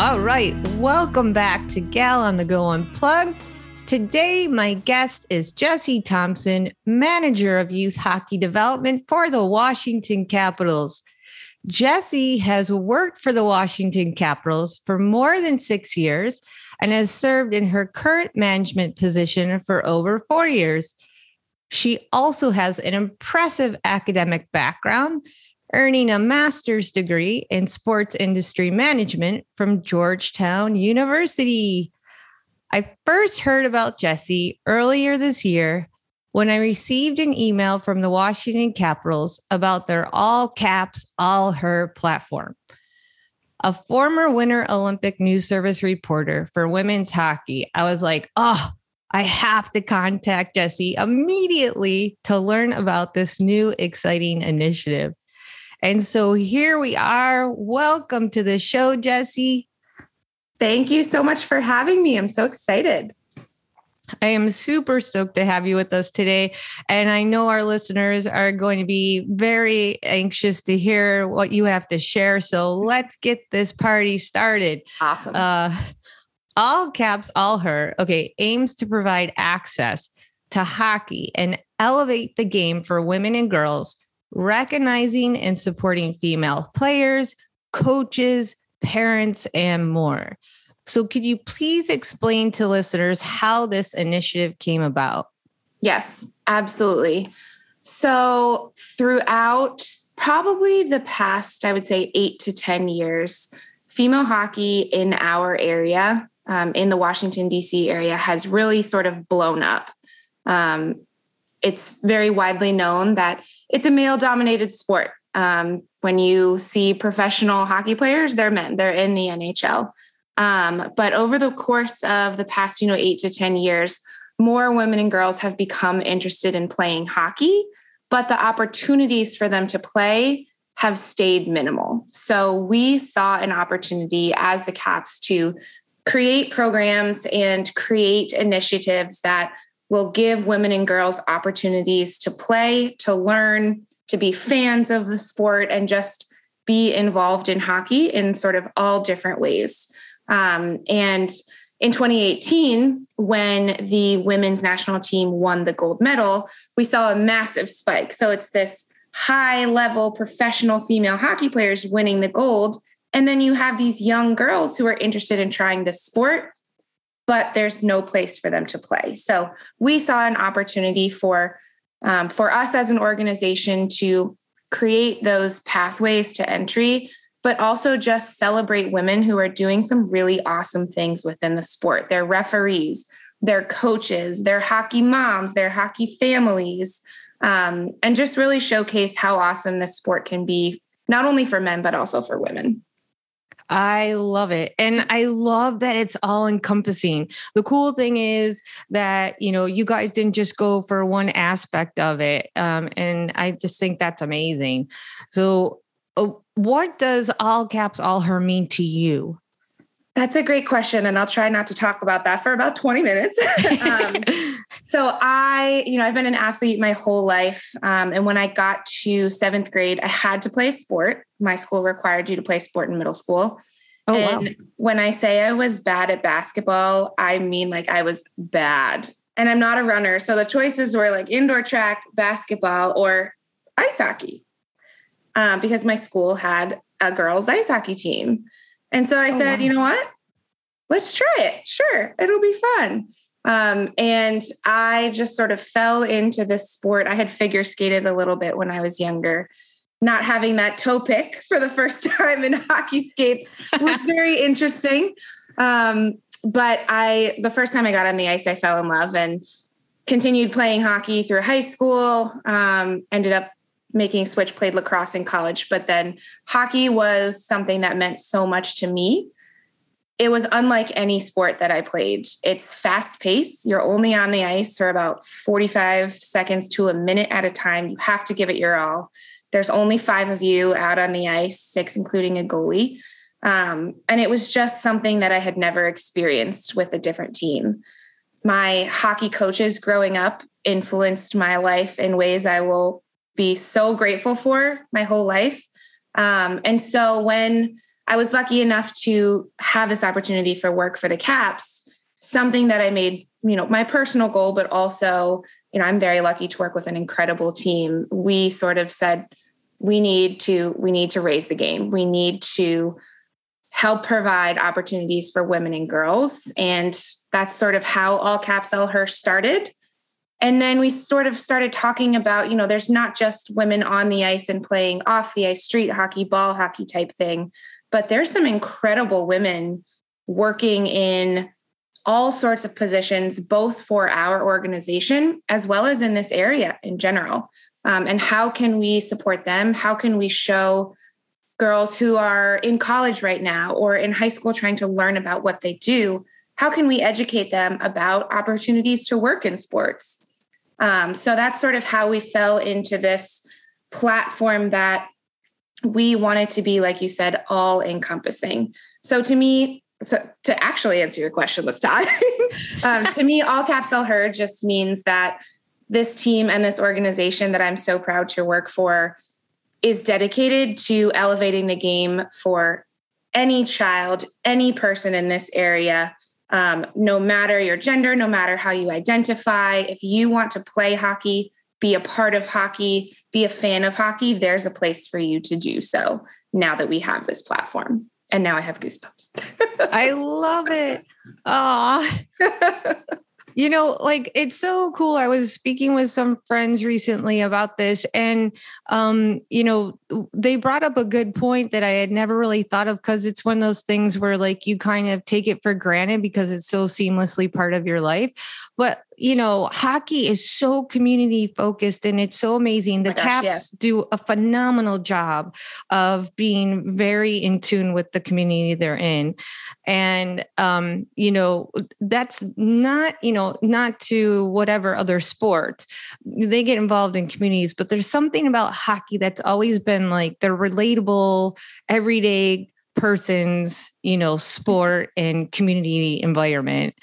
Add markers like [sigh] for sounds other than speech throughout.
All right, welcome back to Gal on the Go Unplugged. Today, my guest is Jessie Thompson, manager of youth hockey development for the Washington Capitals. Jessie has worked for the Washington Capitals for more than six years and has served in her current management position for over four years. She also has an impressive academic background, earning a master's degree in sports industry management from Georgetown University. I first heard about Jessie earlier this year when I received an email from the Washington Capitals about their all caps, all her platform. A former Winter Olympic News Service reporter for women's hockey, I was like, oh, I have to contact Jessie immediately to learn about this new exciting initiative. And so here we are. Welcome to the show, Jessie. Thank you so much for having me. I'm so excited. I am super stoked to have you with us today. And I know our listeners are going to be very anxious to hear what you have to share. So let's get this party started. Awesome. Uh, all caps, all her, okay, aims to provide access to hockey and elevate the game for women and girls, recognizing and supporting female players, coaches, parents, and more. So, could you please explain to listeners how this initiative came about? Yes, absolutely. So, throughout probably the past, I would say eight to 10 years, female hockey in our area, um, in the Washington, D.C. area, has really sort of blown up. Um, it's very widely known that it's a male dominated sport. Um, when you see professional hockey players, they're men, they're in the NHL. Um, but over the course of the past, you know, eight to 10 years, more women and girls have become interested in playing hockey, but the opportunities for them to play have stayed minimal. So we saw an opportunity as the CAPS to create programs and create initiatives that will give women and girls opportunities to play, to learn, to be fans of the sport, and just be involved in hockey in sort of all different ways. Um, and in 2018, when the women's national team won the gold medal, we saw a massive spike. So it's this high level professional female hockey players winning the gold. And then you have these young girls who are interested in trying this sport but there's no place for them to play. So we saw an opportunity for um, for us as an organization to create those pathways to entry, but also just celebrate women who are doing some really awesome things within the sport. They're referees, they're coaches, they're hockey moms, they're hockey families, um, and just really showcase how awesome this sport can be, not only for men, but also for women. I love it. And I love that it's all encompassing. The cool thing is that, you know, you guys didn't just go for one aspect of it. Um, and I just think that's amazing. So, uh, what does all caps, all her mean to you? That's a great question. And I'll try not to talk about that for about 20 minutes. [laughs] um, [laughs] so, I, you know, I've been an athlete my whole life. Um, and when I got to seventh grade, I had to play a sport. My school required you to play sport in middle school. Oh, and wow. when I say I was bad at basketball, I mean like I was bad. And I'm not a runner. So the choices were like indoor track, basketball, or ice hockey. Um, because my school had a girls' ice hockey team. And so I oh, said, wow. you know what? Let's try it. Sure, it'll be fun. Um, and I just sort of fell into this sport. I had figure skated a little bit when I was younger. Not having that toe pick for the first [laughs] time in hockey skates was [laughs] very interesting. Um, but I, the first time I got on the ice, I fell in love and continued playing hockey through high school. Um, ended up making switch, played lacrosse in college, but then hockey was something that meant so much to me. It was unlike any sport that I played. It's fast paced. You're only on the ice for about 45 seconds to a minute at a time. You have to give it your all. There's only five of you out on the ice, six, including a goalie. Um, and it was just something that I had never experienced with a different team. My hockey coaches growing up influenced my life in ways I will be so grateful for my whole life. Um, and so when I was lucky enough to have this opportunity for work for the Caps, something that I made, you know, my personal goal, but also, you know, I'm very lucky to work with an incredible team. We sort of said, we need to we need to raise the game. We need to help provide opportunities for women and girls. And that's sort of how All Caps All Her started. And then we sort of started talking about, you know, there's not just women on the ice and playing off the ice, street hockey, ball hockey type thing, but there's some incredible women working in all sorts of positions, both for our organization as well as in this area in general. Um, and how can we support them? How can we show girls who are in college right now or in high school trying to learn about what they do? How can we educate them about opportunities to work in sports? Um, so that's sort of how we fell into this platform that we wanted to be, like you said, all encompassing. So to me, so to actually answer your question this time, [laughs] um, to me, all caps all her just means that this team and this organization that I'm so proud to work for is dedicated to elevating the game for any child, any person in this area, um, no matter your gender, no matter how you identify. If you want to play hockey, be a part of hockey, be a fan of hockey, there's a place for you to do so now that we have this platform. And now I have goosebumps. [laughs] I love it. Ah. [laughs] You know, like it's so cool. I was speaking with some friends recently about this, and um, you know, they brought up a good point that I had never really thought of because it's one of those things where like you kind of take it for granted because it's so seamlessly part of your life. But you know, hockey is so community focused and it's so amazing. The oh gosh, Caps do a phenomenal job of being very in tune with the community they're in. And, um, you know, that's not, you know, not to whatever other sport. They get involved in communities, but there's something about hockey that's always been like the relatable, everyday person's, you know, sport and community environment.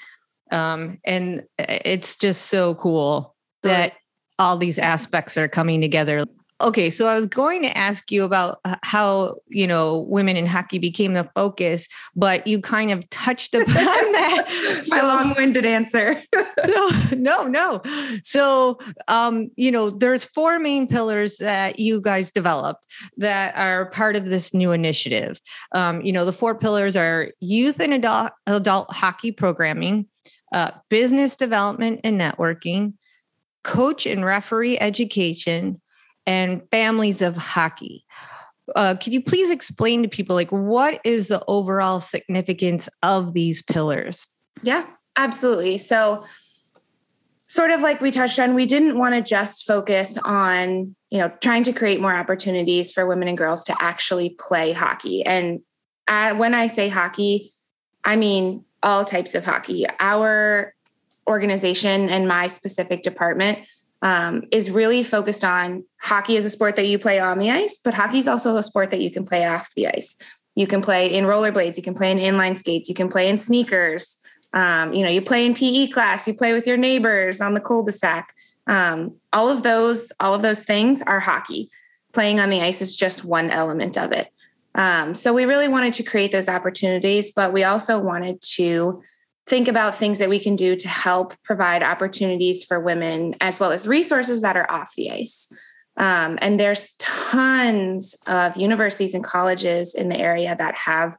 Um, and it's just so cool that all these aspects are coming together. Okay, so I was going to ask you about how, you know, women in hockey became the focus, but you kind of touched upon [laughs] that. so, My long-winded answer. [laughs] no, no, no. So, um, you know, there's four main pillars that you guys developed that are part of this new initiative. Um, you know, the four pillars are youth and adult, adult hockey programming, uh, business development and networking, coach and referee education, and families of hockey. Uh, can you please explain to people like what is the overall significance of these pillars? Yeah, absolutely. So, sort of like we touched on, we didn't want to just focus on you know trying to create more opportunities for women and girls to actually play hockey. And uh, when I say hockey, I mean all types of hockey. Our organization and my specific department um, is really focused on hockey as a sport that you play on the ice, but hockey is also a sport that you can play off the ice. You can play in rollerblades, you can play in inline skates, you can play in sneakers. Um, you know, you play in PE class, you play with your neighbors on the cul-de-sac. Um, all of those, all of those things are hockey. Playing on the ice is just one element of it. Um, so we really wanted to create those opportunities, but we also wanted to think about things that we can do to help provide opportunities for women as well as resources that are off the ice. Um, and there's tons of universities and colleges in the area that have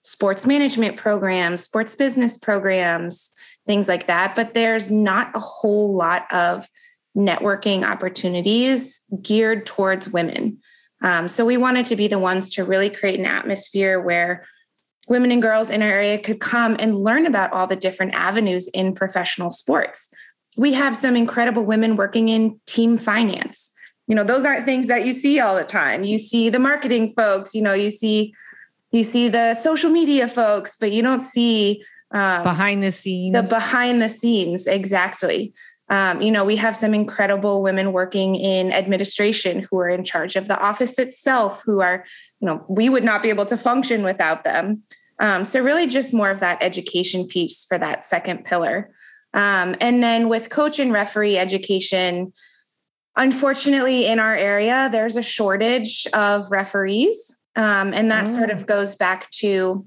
sports management programs, sports business programs, things like that. But there's not a whole lot of networking opportunities geared towards women. Um, so we wanted to be the ones to really create an atmosphere where women and girls in our area could come and learn about all the different avenues in professional sports. We have some incredible women working in team finance. You know, those aren't things that you see all the time. You see the marketing folks, you know, you see you see the social media folks, but you don't see um, behind the scenes. The behind the scenes, exactly. Um, you know, we have some incredible women working in administration who are in charge of the office itself, who are, you know, we would not be able to function without them. Um, so, really, just more of that education piece for that second pillar. Um, and then with coach and referee education, unfortunately, in our area, there's a shortage of referees. Um, and that oh. sort of goes back to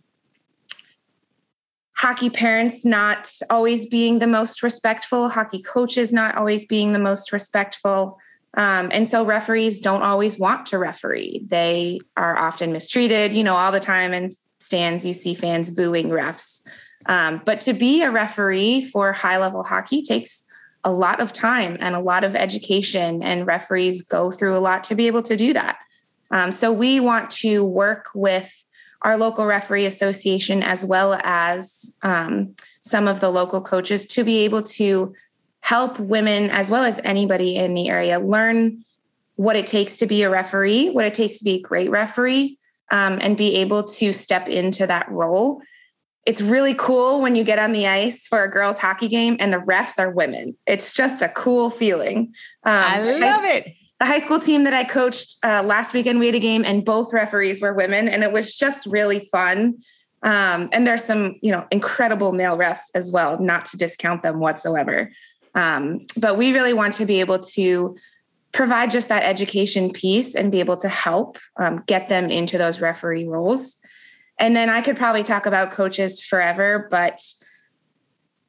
hockey parents not always being the most respectful, hockey coaches not always being the most respectful. Um, and so referees don't always want to referee. They are often mistreated, you know, all the time. And stands, you see fans booing refs. Um, but to be a referee for high level hockey takes a lot of time and a lot of education, and referees go through a lot to be able to do that. Um, so we want to work with our local referee association as well as um, some of the local coaches to be able to help women as well as anybody in the area learn what it takes to be a referee, what it takes to be a great referee, um, and be able to step into that role. It's really cool when you get on the ice for a girls' hockey game and the refs are women. It's just a cool feeling. Um, I love I, it the high school team that I coached uh, last weekend, we had a game and both referees were women, and it was just really fun. Um, and there's some, you know, incredible male refs as well, not to discount them whatsoever. Um, but we really want to be able to provide just that education piece and be able to help um, get them into those referee roles. And then I could probably talk about coaches forever, but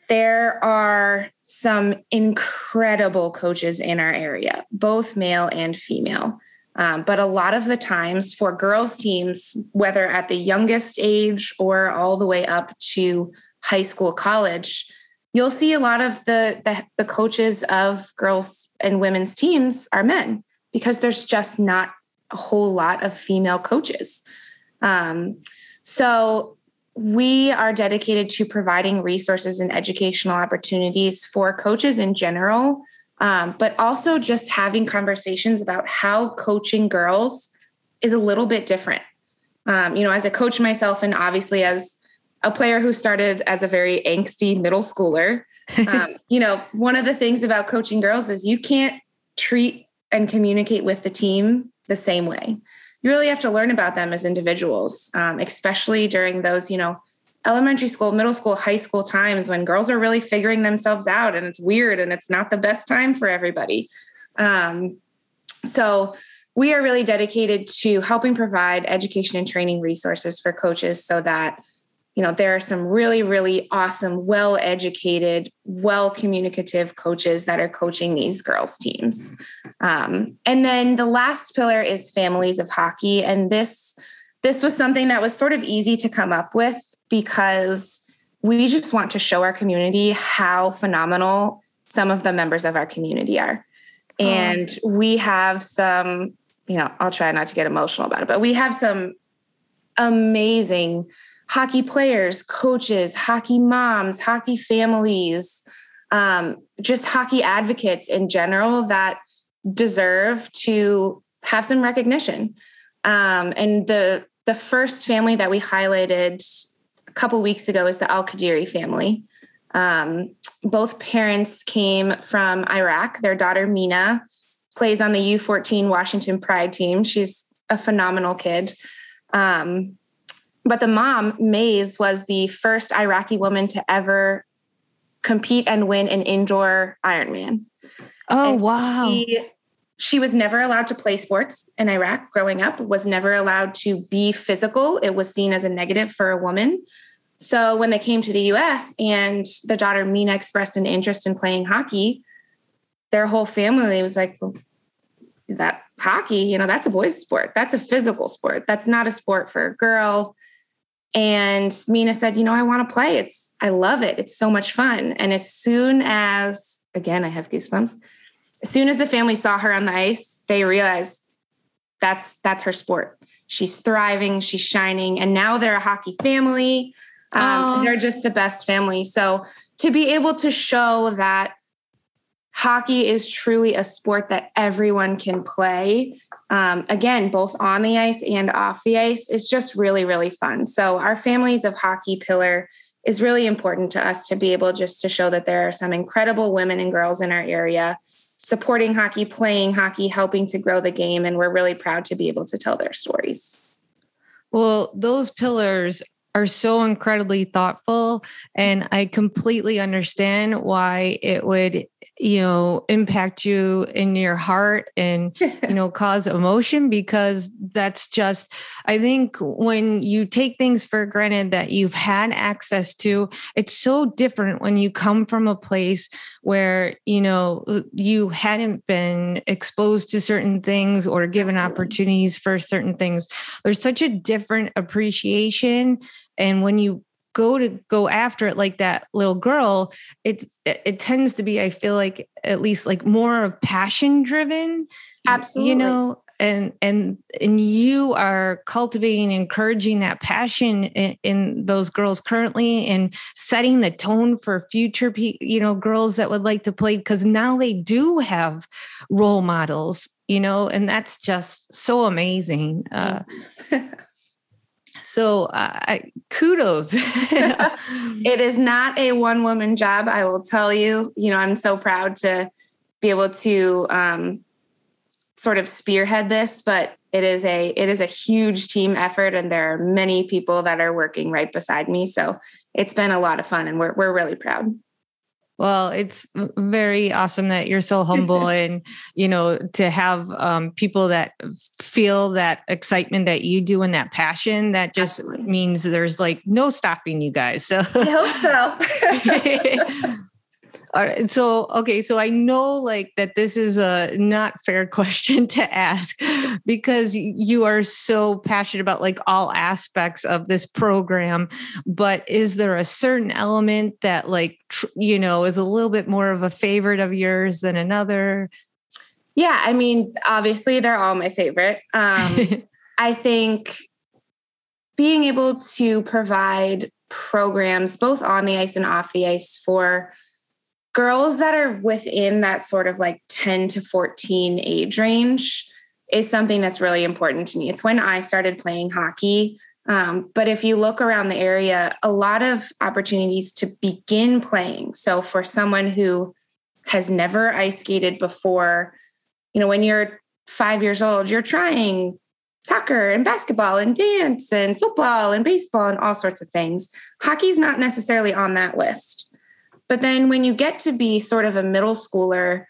there are some incredible coaches in our area, both male and female. Um, but a lot of the times for girls' teams, whether at the youngest age or all the way up to high school, college, you'll see a lot of the, the, the coaches of girls and women's teams are men because there's just not a whole lot of female coaches. Um, so we are dedicated to providing resources and educational opportunities for coaches in general, um, but also just having conversations about how coaching girls is a little bit different. Um, you know, as a coach myself, and obviously as a player who started as a very angsty middle schooler, [laughs] um, you know, one of the things about coaching girls is you can't treat and communicate with the team the same way you really have to learn about them as individuals, um, especially during those, you know, elementary school, middle school, high school times when girls are really figuring themselves out and it's weird and it's not the best time for everybody. Um, so, we are really dedicated to helping provide education and training resources for coaches so that you know there are some really really awesome well educated well communicative coaches that are coaching these girls teams. Um, and then the last pillar is families of hockey. And this this was something that was sort of easy to come up with because we just want to show our community how phenomenal some of the members of our community are. And oh. we have some you know i'll try not to get emotional about it but we have some amazing hockey players, coaches, hockey moms, hockey families, um, just hockey advocates in general that deserve to have some recognition. Um, and the the first family that we highlighted a couple weeks ago is the Al Qadiri family. Um, both parents came from Iraq. Their daughter Mina plays on the U14 Washington Pride team. She's a phenomenal kid. Um, but the mom, Maze, was the first Iraqi woman to ever compete and win an indoor Ironman. Oh, and wow. She, she was never allowed to play sports in Iraq growing up, was never allowed to be physical. It was seen as a negative for a woman. So when they came to the US and the daughter Mina expressed an interest in playing hockey, their whole family was like, well, that hockey, you know, that's a boys' sport. That's a physical sport. That's not a sport for a girl. And Mina said, You know, I want to play. It's, I love it. It's so much fun. And as soon as, again, I have goosebumps, as soon as the family saw her on the ice, they realized that's, that's her sport. She's thriving, she's shining. And now they're a hockey family. Um, they're just the best family. So to be able to show that hockey is truly a sport that everyone can play um, again, both on the ice and off the ice, is just really, really fun. So, our families of hockey pillar is really important to us to be able just to show that there are some incredible women and girls in our area supporting hockey, playing hockey, helping to grow the game. And we're really proud to be able to tell their stories. Well, those pillars are so incredibly thoughtful. And I completely understand why it would you know impact you in your heart and you know [laughs] cause emotion because that's just i think when you take things for granted that you've had access to it's so different when you come from a place where you know you hadn't been exposed to certain things or given Absolutely. opportunities for certain things there's such a different appreciation and when you go to go after it like that little girl it's it, it tends to be i feel like at least like more of passion driven absolutely. you know and and and you are cultivating encouraging that passion in, in, those girls currently and setting the tone for future you know girls that would like to play because now they do have role models you know and that's just so amazing uh, [laughs] So, uh, kudos. [laughs] it is not a one woman job, I will tell you. You know, I'm so proud to be able to um, sort of spearhead this, but it is a it is a huge team effort, and there are many people that are working right beside me. So it's been a lot of fun, and we're we're really proud. Well, it's very awesome that you're so humble [laughs] and, you know, to have um, people that feel that excitement that you do and that passion that just Absolutely. means there's like no stopping you guys. So I hope so. [laughs] [laughs] All right. So, okay. So I know like that this is a not fair [laughs] question to ask because you are so passionate about like all aspects of this program. But is there a certain element that like, tr- you know, is a little bit more of a favorite of yours than another? Yeah. I mean, obviously they're all my favorite. Um, [laughs] I think being able to provide programs both on the ice and off the ice for girls that are within that sort of like 10 to 14 age range is something that's really important to me. It's when I started playing hockey. Um, but if you look around the area, a lot of opportunities to begin playing. So for someone who has never ice skated before, you know, when you're five years old, you're trying soccer and basketball and dance and football and baseball and all sorts of things. Hockey's not necessarily on that list. But then when you get to be sort of a middle schooler,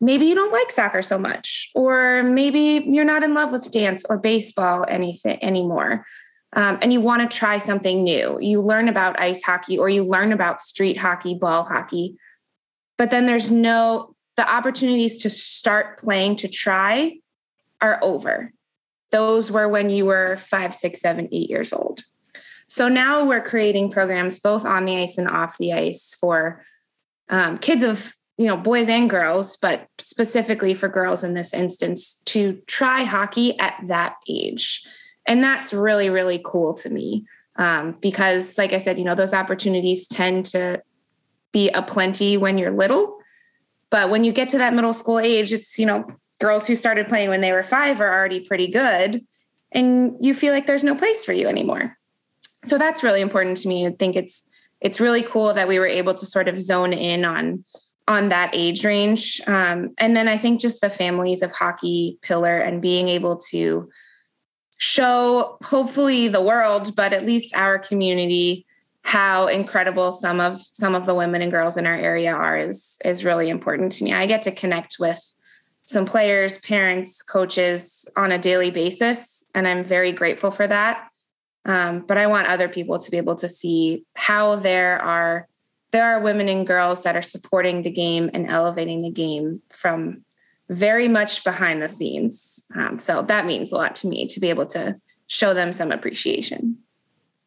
maybe you don't like soccer so much, or maybe you're not in love with dance or baseball anything anymore. Um, and you want to try something new. You learn about ice hockey or you learn about street hockey, ball hockey. But then there's no, the opportunities to start playing to try are over. Those were when you were five, six, seven, eight years old. So now we're creating programs both on the ice and off the ice for um, kids of you know boys and girls, but specifically for girls in this instance to try hockey at that age, and that's really really cool to me um, because, like I said, you know those opportunities tend to be a plenty when you're little, but when you get to that middle school age, it's you know girls who started playing when they were five are already pretty good, and you feel like there's no place for you anymore so that's really important to me. I think it's it's really cool that we were able to sort of zone in on on that age range. Um, and then I think just the families of hockey pillar and being able to show hopefully the world, but at least our community, how incredible some of some of the women and girls in our area are is is really important to me. I get to connect with some players, parents, coaches on a daily basis, and I'm very grateful for that. Um, but I want other people to be able to see how there are there are women and girls that are supporting the game and elevating the game from very much behind the scenes. Um, so that means a lot to me to be able to show them some appreciation.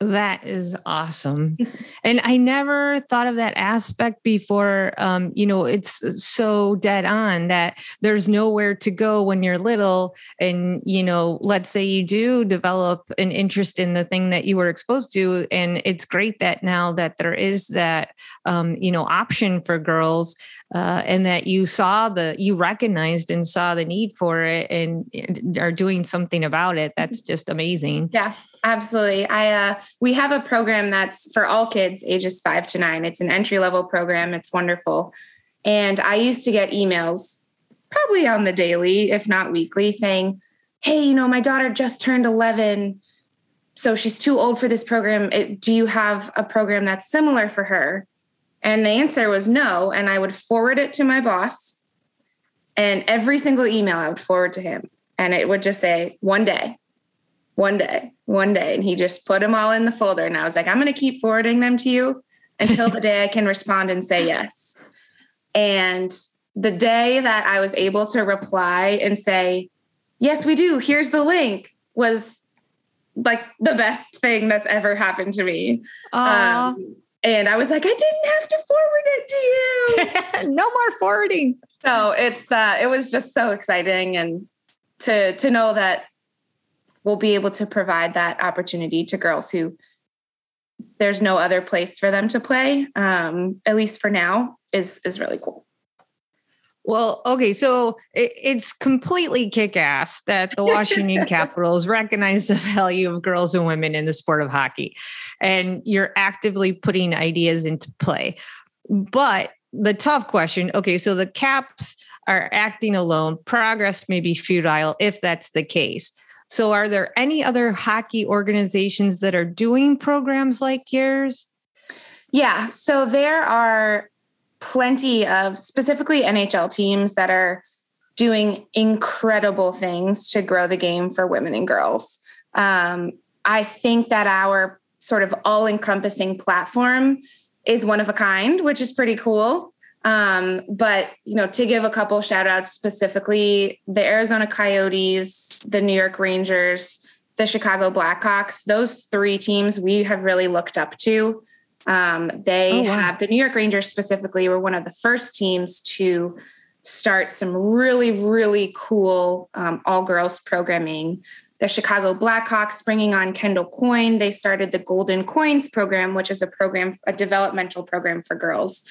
That is awesome. [laughs] and I never thought of that aspect before. Um, you know, it's so dead on that there's nowhere to go when you're little. And, you know, let's say you do develop an interest in the thing that you were exposed to. And it's great that now that there is that, um, you know, option for girls uh, and that you saw the, you recognized and saw the need for it and, and are doing something about it. That's just amazing. Yeah. Absolutely. I uh, we have a program that's for all kids ages 5 to 9. It's an entry level program. It's wonderful. And I used to get emails probably on the daily if not weekly saying, "Hey, you know, my daughter just turned 11, so she's too old for this program. It, do you have a program that's similar for her?" And the answer was no. And I would forward it to my boss. And every single email I would forward to him. And it would just say, one day, one day, one day. And he just put them all in the folder. And I was like, I'm going to keep forwarding them to you until the day I can respond and say yes. And the day that I was able to reply and say, yes, we do, here's the link, was like the best thing that's ever happened to me. Um, and I was like, I didn't have to forward it to you. [laughs] no more forwarding. So it's uh, it was just so exciting and to to know that we'll be able to provide that opportunity to girls who there's no other place for them to play, um, at least for now, is is really cool. Well, okay, so it, it's completely kick ass that the [laughs] Washington Capitals recognize the value of girls and women in the sport of hockey, and you're actively putting ideas into play. But the tough question okay, so the Caps are acting alone, progress may be futile if that's the case. So, are there any other hockey organizations that are doing programs like yours? Yeah, so there are plenty of specifically NHL teams that are doing incredible things to grow the game for women and girls. Um, I think that our sort of all encompassing platform is one of a kind, which is pretty cool. Um, but you know, to give a couple shout outs specifically, the Arizona Coyotes, the New York Rangers, the Chicago Blackhawks, those three teams we have really looked up to. Um, they oh, wow. have the New York Rangers specifically were one of the first teams to start some really, really cool um, all girls programming. The Chicago Blackhawks bringing on Kendall Coyne. They started the Golden Coins program, which is a program, a developmental program for girls.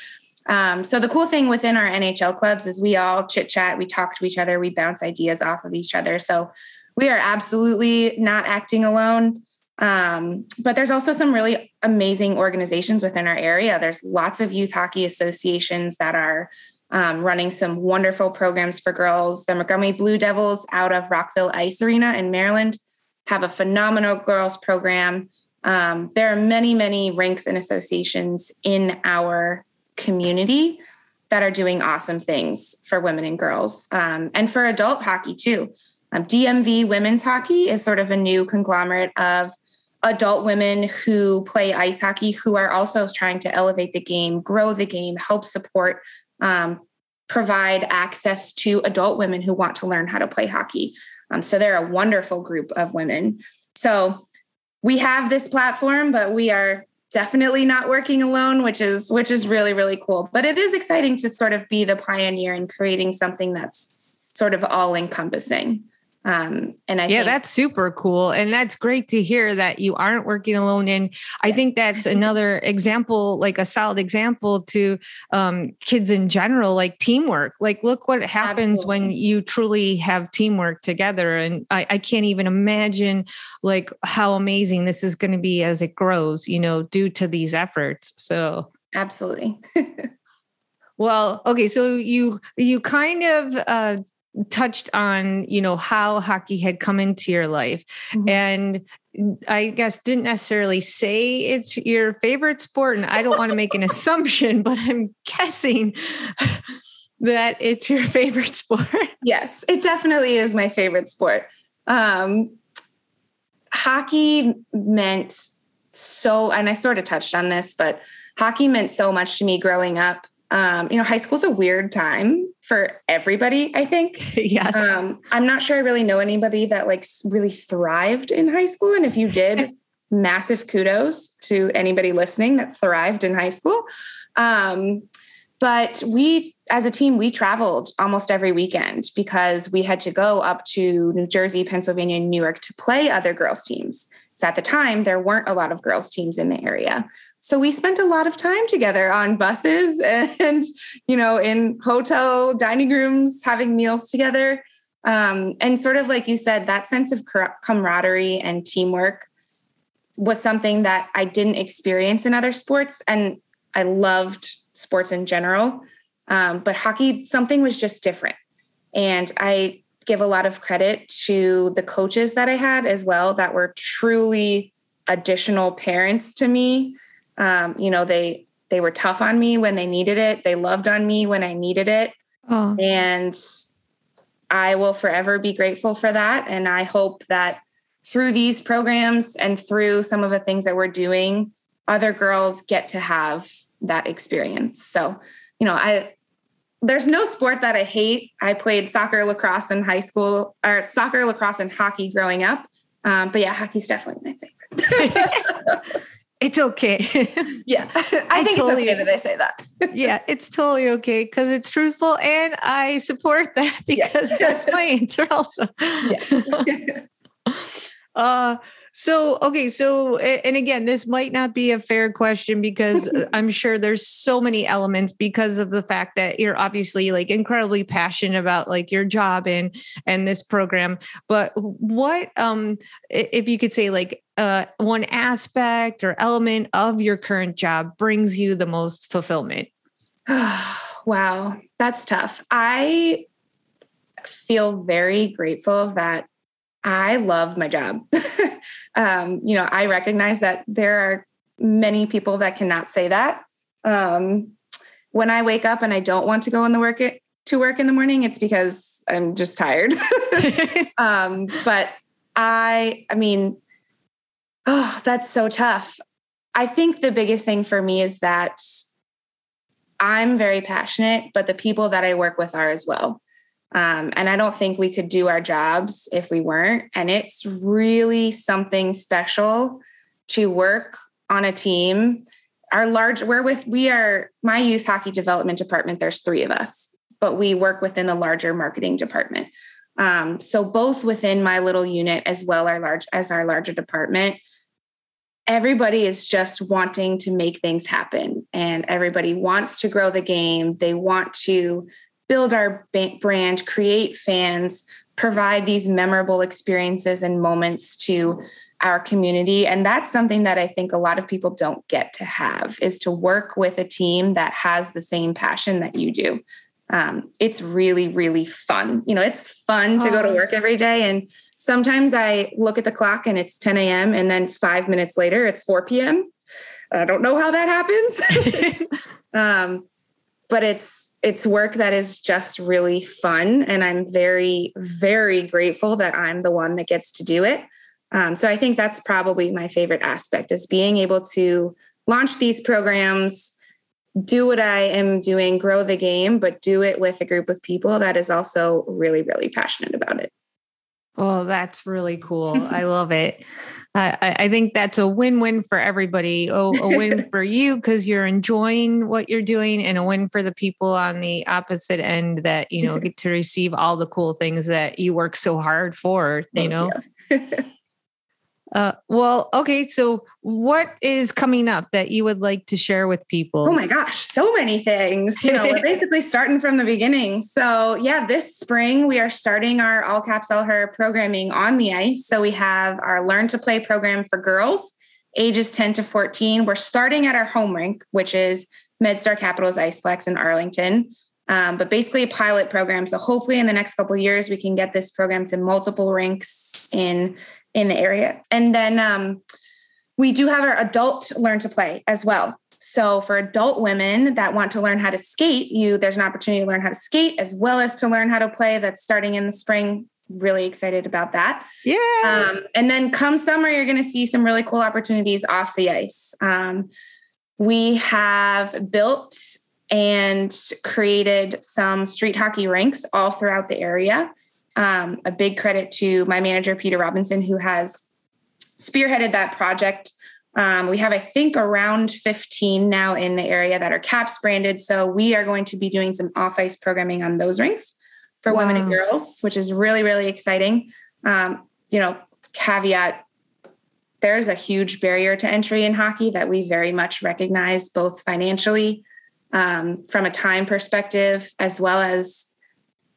Um, so the cool thing within our NHL clubs is we all chit chat, we talk to each other, we bounce ideas off of each other. So we are absolutely not acting alone. Um, but there's also some really amazing organizations within our area. There's lots of youth hockey associations that are um, running some wonderful programs for girls. The Montgomery Blue Devils out of Rockville Ice Arena in Maryland have a phenomenal girls program. Um, there are many, many rinks and associations in our community that are doing awesome things for women and girls um, and for adult hockey too. Um, DMV Women's Hockey is sort of a new conglomerate of adult women who play ice hockey who are also trying to elevate the game, grow the game, help support, um, provide access to adult women who want to learn how to play hockey. Um, so they're a wonderful group of women. So we have this platform, but we are definitely not working alone which is which is really really cool. But it is exciting to sort of be the pioneer in creating something that's sort of all encompassing um, and I yeah, think- that's super cool. And that's great to hear that you aren't working alone. And I think that's [laughs] another example, like a solid example to um, kids in general, like teamwork. Like, look what happens Absolutely. when you truly have teamwork together. And I, I can't even imagine like how amazing this is going to be as it grows, you know, due to these efforts. So, absolutely. [laughs] well, okay. So you, you kind of, uh, touched on you know how hockey had come into your life. Mm-hmm. and i guess didn't necessarily say it's your favorite sport and i don't want to make an [laughs] assumption but i'm guessing [laughs] that it's your favorite sport. [laughs] Yes it definitely is my favorite sport. Um, hockey meant so and i sort of touched on this but hockey meant so much to me growing up um, you know, high school's a weird time for everybody, I think. [laughs] yes. Um, I'm not sure I really know anybody that like really thrived in high school. And if you did, [laughs] massive kudos to anybody listening that thrived in high school. Um, but we, as a team, we traveled almost every weekend because we had to go up to New Jersey, Pennsylvania, and New York to play other girls' teams. So at the time, there weren't a lot of girls' teams in the area. So we spent a lot of time together on buses and, you know, in hotel dining rooms, having meals together. Um, and sort of like you said, that sense of camaraderie and teamwork was something that I didn't experience in other sports. And I loved sports in general. Um, but hockey, something was just different. And I give a lot of credit to the coaches that I had as well that were truly additional parents to me um, you know, they They were tough on me when they needed it. They loved on me when I needed it. Oh. And I will forever be grateful for that. And I hope that through these programs and through some of the things that we're doing, other girls get to have that experience. So, you know, I there's no sport that I hate. I played soccer, lacrosse in high school, or soccer, lacrosse, and hockey growing up. Um, but yeah, hockey's definitely my favorite. [laughs] [laughs] it's okay. [laughs] yeah, I, I think totally, it's okay that I say that. [laughs] yeah, it's totally okay because it's truthful, and I support that [laughs] because yes. that's my answer also. Yeah. uh, so, okay. So, and again, this might not be a fair question because I'm sure there's so many elements because of the fact that you're obviously like incredibly passionate about like your job and, and this program. But what, um, if you could say like, uh, one aspect or element of your current job brings you the most fulfillment? [sighs] wow, that's tough. I feel very grateful that I love my job. [laughs] um, you know, I recognize that there are many people that cannot say that. Um, when I wake up and I don't want to go in the work it, to work in the morning, it's because I'm just tired. [laughs] [laughs] um, but I, I mean, oh, that's so tough. I think the biggest thing for me is that I'm very passionate, but the people that I work with are as well. Um, and I don't think we could do our jobs if we weren't. And it's really something special to work on a team. Our large, we're with, we are my youth hockey development department. There's three of us, but we work within the larger marketing department. Um, so both within my little unit as well our large as our larger department, everybody is just wanting to make things happen and everybody wants to grow the game. They want to build our brand, create fans, provide these memorable experiences and moments to our community. And that's something that i think a lot of people don't get to have is to work with a team that has the same passion that you do. Um, it's really really fun. You know it's fun to go to work every day and sometimes i look at the clock and it's 10 a.m and then five minutes later it's 4 p.m i don't know how that happens. [laughs] Um, but it's it's work that is just really fun and i'm very very grateful that i'm the one that gets to do it. Um, so i think that's probably my favorite aspect is being able to launch these programs do what i am doing grow the game but do it with a group of people that is also really really passionate about it Oh, that's really cool. I [laughs] love it. I, I think that's a win-win for everybody. Oh, a win [laughs] for you because you're enjoying what you're doing, and a win for the people on the opposite end that you know [laughs] get to receive all the cool things that you work so hard for. You know. Uh, well, okay. So, what is coming up that you would like to share with people? Oh my gosh, so many things. You know, we're [laughs] basically starting from the beginning. So, yeah, this spring we are starting our All Caps All Her programming on the ice. So, we have our Learn to Play program for girls ages 10 to 14. We're starting at our home rink, which is MedStar Capitals Iceplex in Arlington. Um, but basically a pilot program. So hopefully in the next couple years we can get this program to multiple rinks in in the area. And then um, we do have our adult learn to play as well. So for adult women that want to learn how to skate, you there's an opportunity to learn how to skate as well as to learn how to play. That's starting in the spring. Really excited about that. Yeah. Um, and then come summer, you're going to see some really cool opportunities off the ice. Um, we have built and created some street hockey rinks all throughout the area. Um, a big credit to my manager, Peter Robinson, who has spearheaded that project. Um, we have, I think, around 15 now in the area that are CAPS branded. So we are going to be doing some off ice programming on those rinks for wow. women and girls, which is really, really exciting. Um, you know, caveat there's a huge barrier to entry in hockey that we very much recognize, both financially, um, from a time perspective, as well as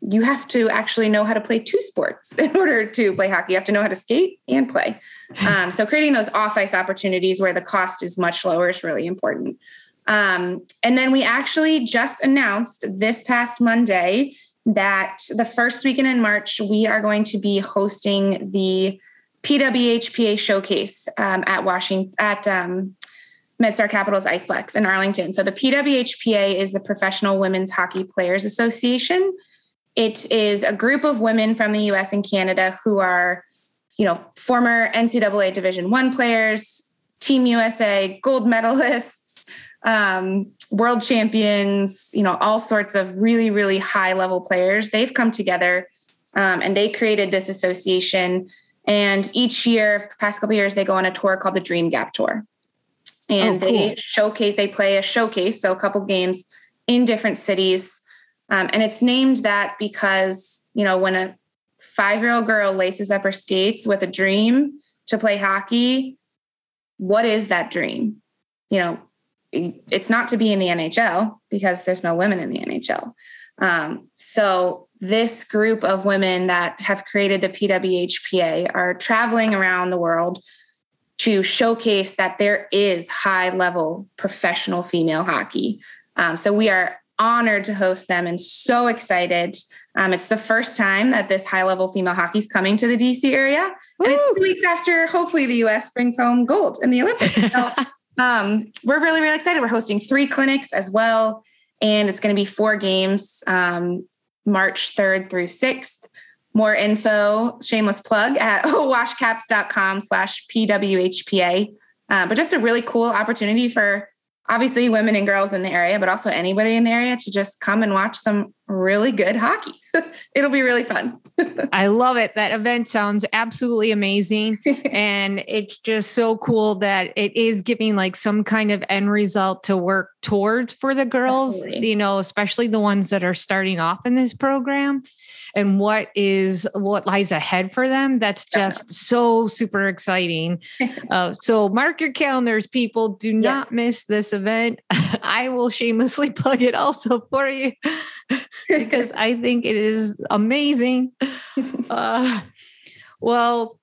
you have to actually know how to play two sports [laughs] in order to play hockey. You have to know how to skate and play. Um, so creating those off ice opportunities where the cost is much lower is really important. Um, and then we actually just announced this past Monday that the first weekend in March, we are going to be hosting the PWHPA showcase um, at Washington at um, MedStar Capitals Iceplex in Arlington. So the PWHPA is the Professional Women's Hockey Players Association. It is a group of women from the US and Canada who are, you know, former NCAA Division One players, Team USA, gold medalists, um, world champions, you know, all sorts of really, really high level players. They've come together um, and they created this association. And each year, the past couple years, they go on a tour called the Dream Gap Tour. And oh, cool. they showcase, they play a showcase, so a couple games in different cities. Um, and it's named that because, you know, when a five year old girl laces up her skates with a dream to play hockey, what is that dream? You know, it's not to be in the NHL because there's no women in the NHL. Um, so this group of women that have created the PWHPA are traveling around the world to showcase that there is high level professional female hockey. Um, so we are honored to host them and so excited. Um, it's the first time that this high level female hockey is coming to the DC area. Woo! And it's two weeks after hopefully the US brings home gold in the Olympics. So [laughs] um, we're really, really excited. We're hosting three clinics as well. And it's going to be four games um, March 3rd through 6th. More info, shameless plug at [laughs] washcaps.com slash PWHPA. Uh, but just a really cool opportunity for obviously women and girls in the area, but also anybody in the area to just come and watch some really good hockey. [laughs] It'll be really fun. [laughs] I love it. That event sounds absolutely amazing. [laughs] and it's just so cool that it is giving like some kind of end result to work towards for the girls, absolutely. you know, especially the ones that are starting off in this program and what is what lies ahead for them that's just so super exciting. [laughs] Uh, so mark your calendars people. Do not yes. miss this event. [laughs] I will shamelessly [laughs] plug it also for you because i think it is amazing. Uh, well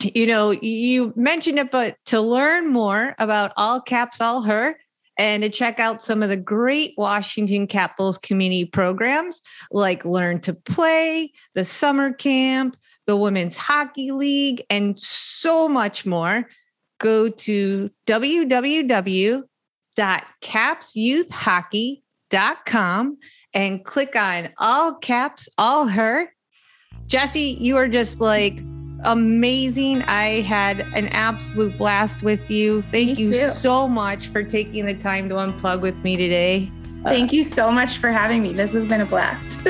you know you mentioned it but to learn more about all caps all her and to check out some of the great Washington Capitals community programs like Learn to Play, the Summer Camp, the Women's Hockey League, and so much more, go to www.capsyouthhockey.com and click on all caps, all her. Jessie, you are just like amazing. I had an absolute blast with you. Thank me you too. so much for taking the time to unplug with me today. Thank you so much for having me. This has been a blast.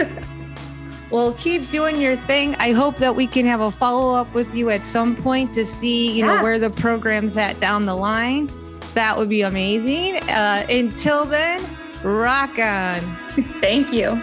[laughs] well, keep doing your thing. I hope that we can have a follow up with you at some point to see, you yeah. know, where the program's at down the line. That would be amazing. Uh, until then, rock on. [laughs] Thank you.